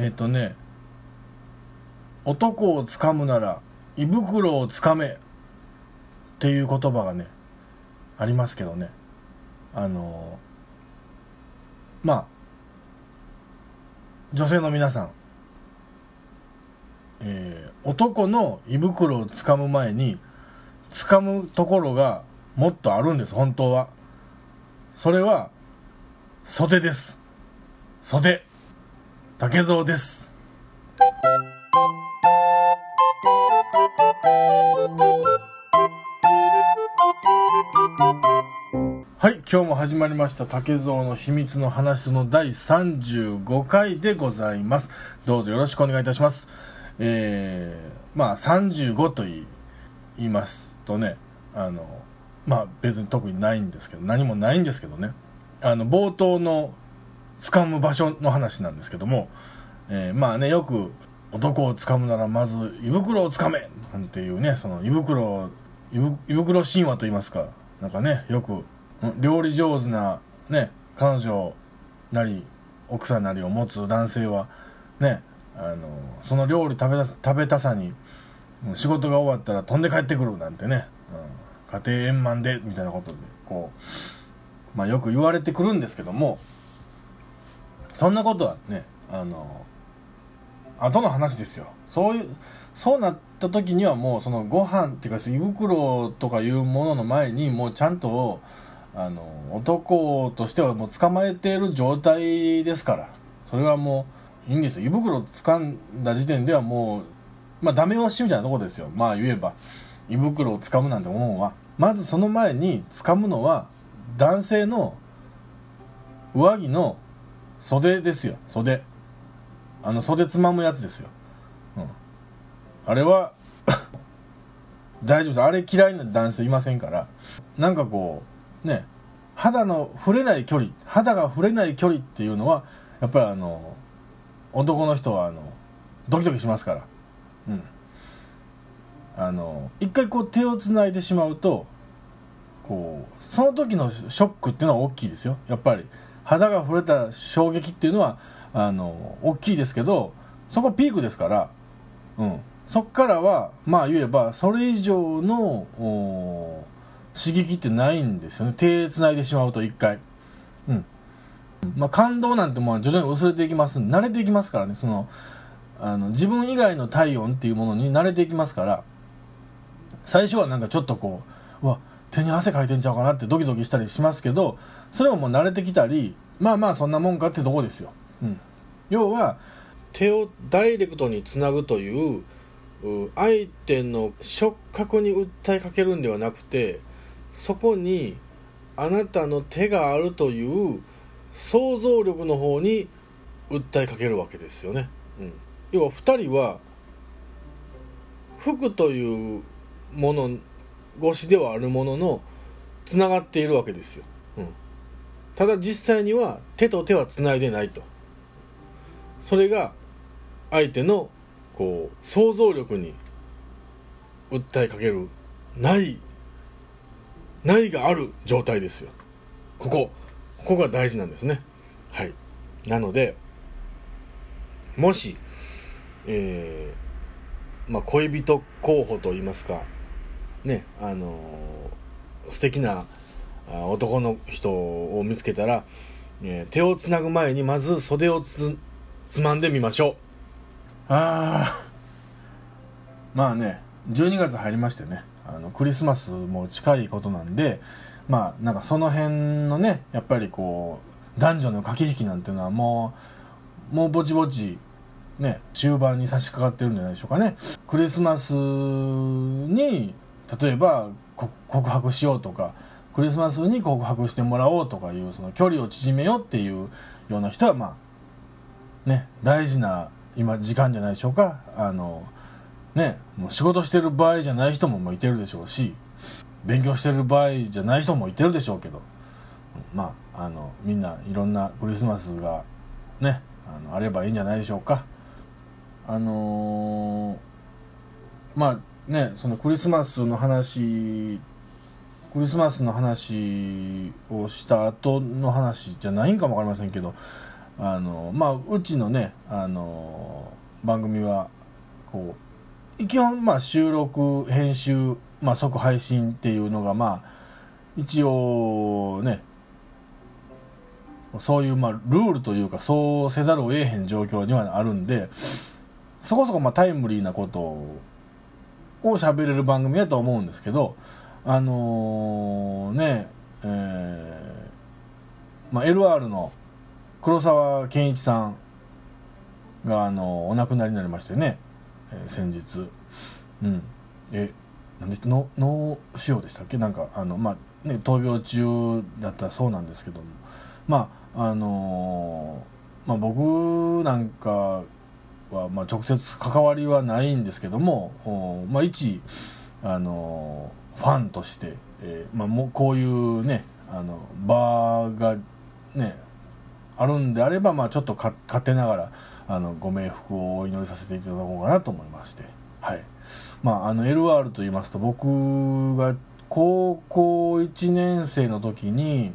えっ、とね男をつかむなら胃袋をつかめっていう言葉がねありますけどね。あのまあ女性の皆さん、えー男の胃袋をつかむ前につかむところがもっとあるんです本当は。それは袖です。袖。竹蔵です。はい今日も始まりました竹蔵の秘密の話の第35回でございます。どうぞよろしくお願いいたします。えー、まあ35と言い言いますとねあのまあ別に特にないんですけど何もないんですけどね。あの冒頭の掴む場所の話なんですけども、えーまあねよく男を掴むならまず胃袋を掴めなんていうねその胃袋胃袋神話と言いますかなんかねよく料理上手なね彼女なり奥さんなりを持つ男性はねあのその料理食べた食べたさに仕事が終わったら飛んで帰ってくるなんてね、うん、家庭円満でみたいなことでこう、まあ、よく言われてくるんですけどもそんなことはねあの後の話ですよ。そういうそうなった時にはもうそのご飯っていうか胃袋とかいうものの前にもうちゃんとあの男としてはもう捕まえている状態ですから。それはもういいんですよ。胃袋掴んだ時点ではもうまあダメ押しみたいなとこですよ。まあ言えば胃袋を掴むなんて思うは。まずその前に掴むのは男性の上着の袖ですよ袖。あの袖つまむやつですよ、うん、あれは 大丈夫です。あれ嫌いな男性いませんから。なんかこうね肌の触れない距離肌が触れない距離っていうのはやっぱりあの男の人はあのドキドキしますから。うん。あの一回こう手をつないでしまうとこうその時のショックっていうのは大きいですよ。やっぱり。肌が触れた衝撃っていうのはあの大きいですけどそこピークですから、うん、そっからはまあ言えばそれ以上の刺激ってないんですよね。手つないでしまうと一回。うん。まあ感動なんてもう徐々に薄れていきます。慣れていきますからね。そのあの自分以外の体温っていうものに慣れていきますから最初はなんかちょっとこううわ手に汗かいてんちゃうかなってドキドキしたりしますけどそれももう慣れてきたりまあまあそんなもんかってとこですよ、うん、要は手をダイレクトにつなぐという相手の触覚に訴えかけるんではなくてそこにあなたの手があるという想像力の方に訴えかけるわけですよね、うん、要は2人は服というもの越しではあるもののつながっているわけですよ、ただ実際には手と手はつないでないと。それが相手のこう想像力に訴えかけるないないがある状態ですよ。ここここが大事なんですね。はい。なのでもしえーまあ、恋人候補といいますかねあのー素敵な男の人を見つけたら、えー手をつなぐ前にまず袖をつつまんでみましょう。ああ まあね12月入りましてねあのクリスマスも近いことなんでまあなんかその辺のねやっぱりこう男女の駆け引きなんていうのはもうもうぼちぼちね終盤に差し掛かってるんじゃないでしょうかね。クリスマスに例えば告白しようとかクリスマスに告白してもらおうとかいうその距離を縮めようっていうような人はまあね大事な今時間じゃないでしょうか。あのねもう仕事してる場合じゃない人もいてるでしょうし勉強してる場合じゃない人もいてるでしょうけどまああのみんないろんなクリスマスがねあのあればいいんじゃないでしょうか。あのーまあねそのクリスマスの話クリスマスの話をした後の話じゃないんかもわかりませんけどあのまあうちのねあの番組はこう基本まあ収録編集、まあ、即配信っていうのがまあ一応ねそういうまあルールというかそうせざるを得へん状況にはあるんでそこそこまあタイムリーなことを喋れる番組やと思うんですけどあのー、ねえー、まあ、LR の黒沢健一さんが、あのお亡くなりになりましてね、えー、先日。うん。えなんで脳脳腫瘍でしたっけ？なんかあのまあね闘病中だったそうなんですけども。まああのー、まあ僕なんかは、まあ、直接関わりはないんですけどもまあ一あのファンとして、えーまあ、もうこういうねあの場がねあるんであれば、まあ、ちょっと勝手ながらあのご冥福をお祈りさせていただこうかなと思いまして、はい。まあ、あの LR と言いますと僕が高校1年生の時に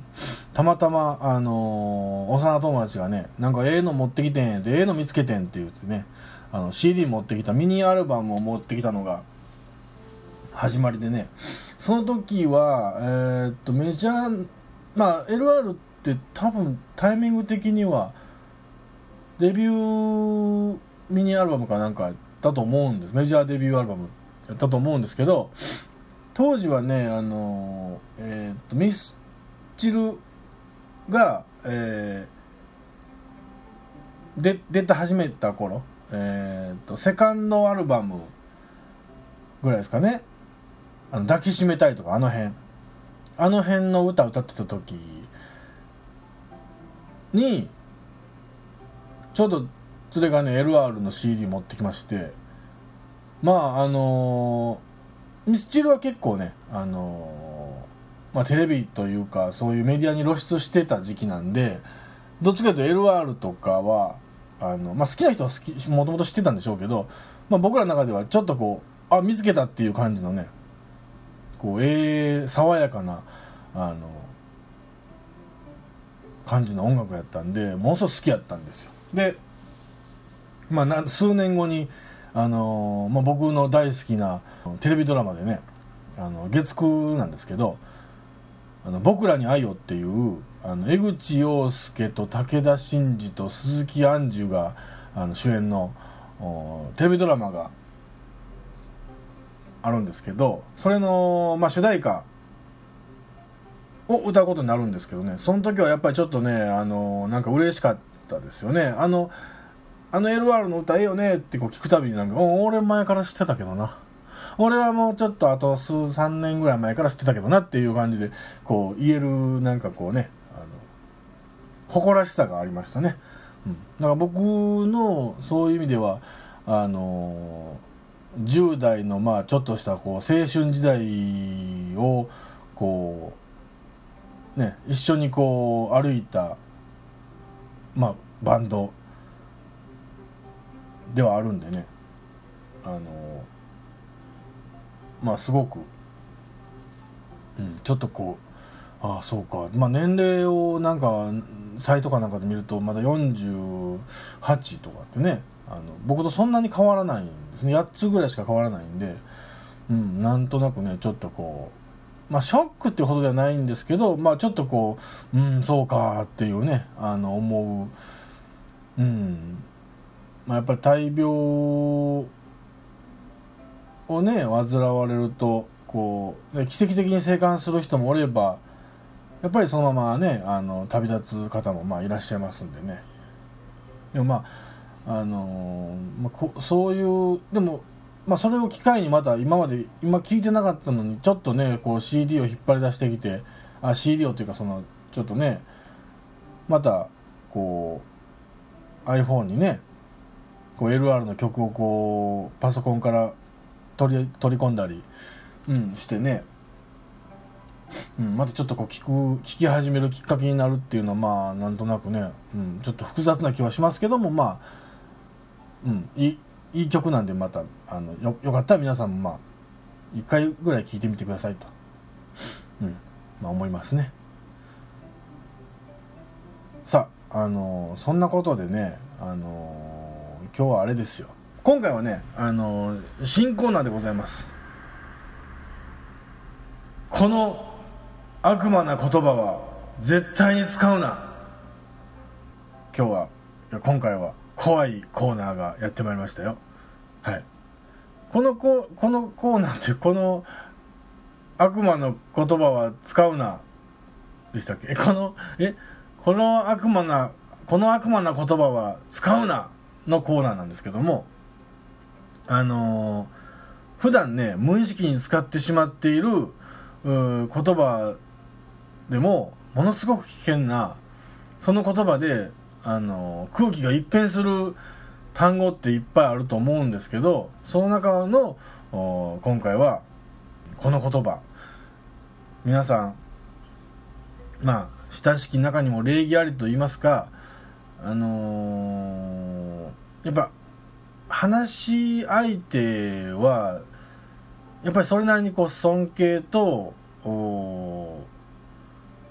たまたま、あの幼友達がねなんかええの持ってきてんでええの見つけてんって言ってねあの CD 持ってきたミニアルバムを持ってきたのが始まりでね。その時は、えー、っとメジャーまあ LR って多分タイミング的にはデビューミニアルバムかなんかだと思うんです。メジャーデビューアルバムやったと思うんですけど当時はねあのえー、っとミスチルが、えー、で出て始めた頃、えー、っとセカンドアルバムぐらいですかね。あの抱きしめたいとかあの辺。あの辺の歌歌ってた時にちょうど連れがね LR の CD 持ってきまして。まああのー、ミスチルは結構ねあのー、まあテレビというかそういうメディアに露出してた時期なんでどっちかというと LR とかはあの、まあ、好きな人は好きもともと知ってたんでしょうけど、まあ、僕らの中ではちょっとこうあ見つけたっていう感じのねこうええ爽やかなあの感じの音楽やったんでものすごく好きやったんですよ。でまあ数年後にあの、まあ、僕の大好きなテレビドラマでねあの月9なんですけど「あの僕らに愛を」っていうあの江口洋介と武田真治と鈴木杏樹があの主演のテレビドラマがあるんですけどそれの、まあ、主題歌を歌うことになるんですけどねその時はやっぱりちょっとねあのなんか嬉しかったですよね。あのあの LR の歌ええよねってこう聞くたびになんか俺前から知ってたけどな。俺はもうちょっとあと数3年ぐらい前から知ってたけどなっていう感じでこう言えるなんかこうねあの誇らしさがありましたね、うん、だから僕のそういう意味ではあの10代のまあちょっとしたこう青春時代をこうね一緒にこう歩いたまあバンドではあるんでね。あのまあすごく、うん、ちょっとこうああそうか。まあ年齢をなんかサイトかなんかで見るとまだ48とかってね。あの僕とそんなに変わらないんですね。8つぐらいしか変わらないんで、うん、なんとなくねちょっとこうまあショックっていうほどではないんですけどまあちょっとこううんそうかっていうねあの思う。うん。まあやっぱり大病をね患われるとこう奇跡的に生還する人もおればやっぱりそのままねあの旅立つ方もまあいらっしゃいますんでね。でもまああのまあ、そういうでも、まあ、それを機会にまた今まで今聞いてなかったのにちょっとねこう CD を引っ張り出してきてあ CD をというかそのちょっとねまたこう iPhone にねこう LR の曲をこうパソコンから取り取り込んだり、うん、してね、うん、またちょっとこう聞く聞き始めるきっかけになるっていうのはまあなんとなくね、うん、ちょっと複雑な気はしますけどもまあうん、いいいい曲なんでまたあのよよかったら皆さんもまあ1回ぐらい聴いてみてくださいと、うん。まあ、思いますね。さああのそんなことでねあの今日はあれですよ。今回はねあの新コーナーでございます。この悪魔な言葉は絶対に使うな。今日は今回は怖いコーナーがやってまいりましたよ。はい。このここのコーナーってこの悪魔の言葉は使うなでしたっけ？このえ？この悪魔なこの悪魔な言葉は使うなのコーナーなんですけども。あのー、普段ね無意識に使ってしまっている言葉でもものすごく危険なその言葉で、あの、空気が一変する単語っていっぱいあると思うんですけどその中の今回はこの言葉。皆さんまあ親しき中にも礼儀ありと言いますかあのー、やっぱ話し相手はやっぱりそれなりにこう尊敬と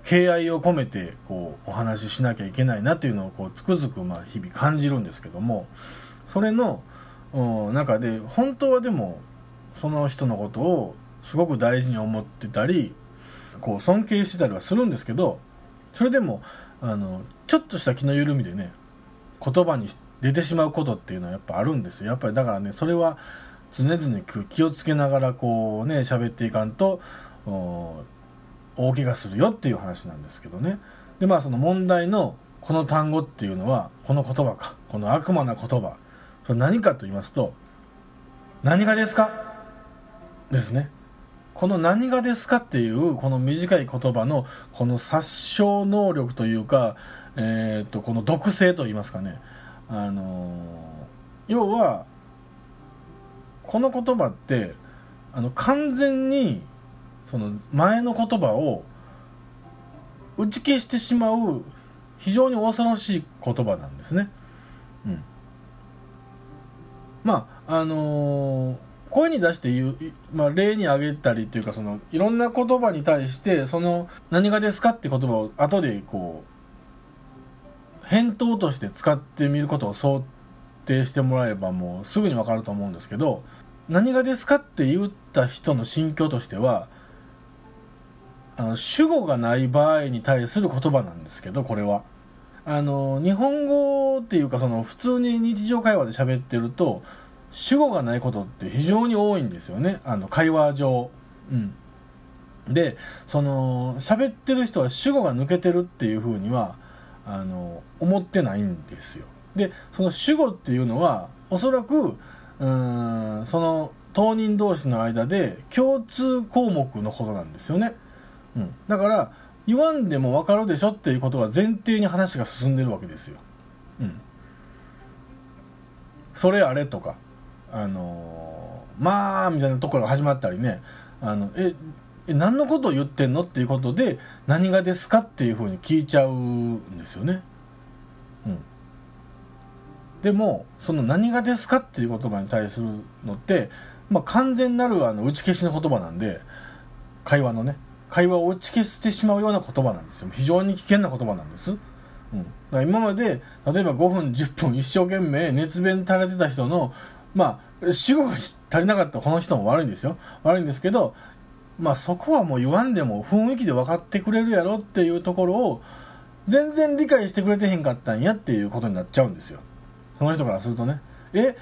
敬愛を込めてこうお話ししなきゃいけないなっていうのをこうつくづくまあ日々感じるんですけどもそれの中で本当はでもその人のことをすごく大事に思ってたりこう尊敬してたりはするんですけどそれでもあのちょっとした気の緩みでね言葉に出てしまうことっていうのはやっぱあるんですよ。やっぱりだからねそれは常々気をつけながらこうね喋っていかんと大怪我するよっていう話なんですけどね。でまあその問題のこの単語っていうのはこの言葉か。この悪魔な言葉。それ何かと言いますと何がですか？ですね。この何がですかっていうこの短い言葉のこの殺傷能力というか、えー、とこの毒性と言いますかね、あのー、要はこの言葉ってあの完全にその前の言葉を打ち消してしまう非常に恐ろしい言葉なんですね。うん、まああのー声に出して言う、まあ、例に挙げたりっていうかそのいろんな言葉に対してその何がですかって言葉を後でこう返答として使ってみることを想定してもらえばもうすぐに分かると思うんですけど何がですかって言った人の心境としてはあの主語がない場合に対する言葉なんですけどこれは。あの日本語っていうかその普通に日常会話で喋ってると主語がないことって非常に多いんですよねあの会話上。うんでその喋ってる人は主語が抜けてるっていうふうにはあの思ってないんですよ。でその主語っていうのはおそらくうんその当人同士の間で共通項目のことなんですよね。うん、だから言わんでも分かるでしょっていうことが前提に話が進んでるわけですよ。うん、それあれとかあのまあみたいなところが始まったりね。あのええ何のことを言ってんのっていうことで何がですかっていうふうに聞いちゃうんですよね。うん、でもその何がですかっていう言葉に対するのって、まあ、完全なるあの打ち消しの言葉なんで会話のね。会話を打ち消してしまうような言葉なんですよ非常に危険な言葉なんです。うん、だから今まで例えば5分10分一生懸命熱弁垂れてた人のまあ、主語が足りなかったこの人も悪いんですよ。悪いんですけど、まあそこはもう言わんでも雰囲気で分かってくれるやろっていうところを全然理解してくれてへんかったんやっていうことになっちゃうんですよ。その人からするとね。え、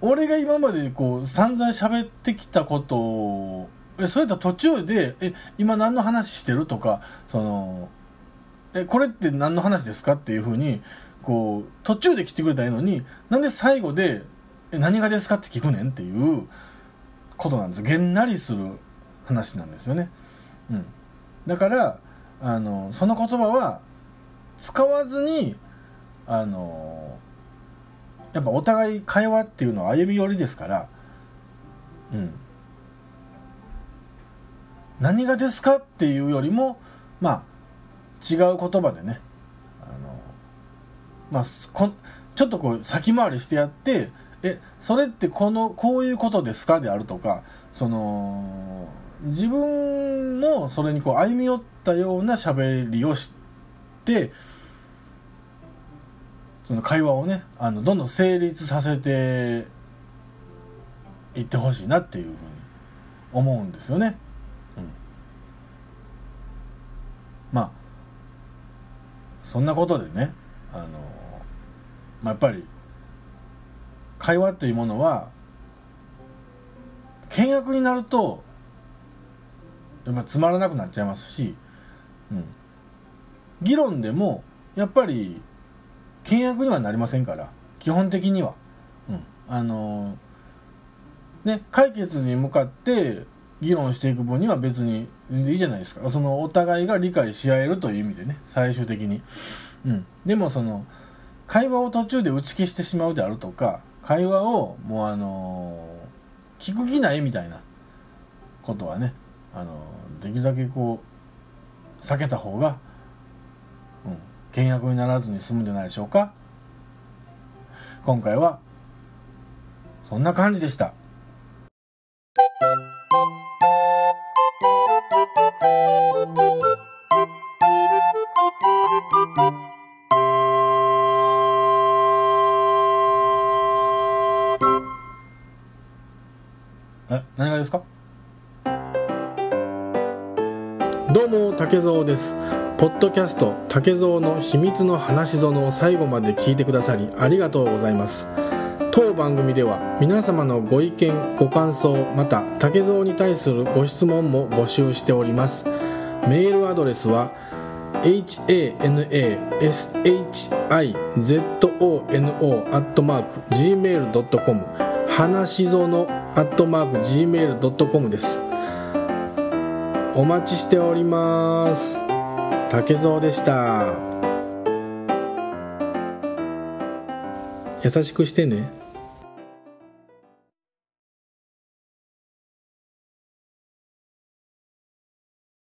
俺が今までこう散々喋ってきたことを、え、それと途中で、え、今何の話してる？とか、その、え、これって何の話ですか？っていうふうに、こう、途中で来てくれたらいいのに、なんで最後で、え何がですか？って聞くねんっていうことなんです。げんなりする話なんですよね。うん、だからあのその言葉は使わずにあのやっぱお互い会話っていうのは歩み寄りですから、うん、何がですかっていうよりもまあ違う言葉でねあの、まあ、こちょっとこう先回りしてやってえそれってこのこういうことですかであるとかその自分もそれにこう歩み寄ったような喋りをしてその会話をねあのどんどん成立させていってほしいなっていうふうに思うんですよね。うん、まあそんなことでねあの、まあ、やっぱり会話っていうものは倹約になるとやっぱつまらなくなっちゃいますし、うん、議論でもやっぱり倹約にはなりませんから基本的には、うん、あのね解決に向かって議論していく分には別に全然いいじゃないですか。そのお互いが理解し合えるという意味でね。最終的に、うん、でもその会話を途中で打ち消してしまうであるとか会話をもうあの聞く気ないみたいなことはねあのできるだけこう避けた方が、うん、倹約にならずに済むんじゃないでしょうか。今回はそんな感じでした。何がですか？どうも竹蔵です。ポッドキャスト竹蔵の秘密の話園を最後まで聞いてくださりありがとうございます。当番組では皆様のご意見ご感想また竹蔵に対するご質問も募集しております。メールアドレスは hanashizono.gmail.com 話ぞのアットマーク .gmail.com です。お待ちしております。竹蔵でした。優しくしてね。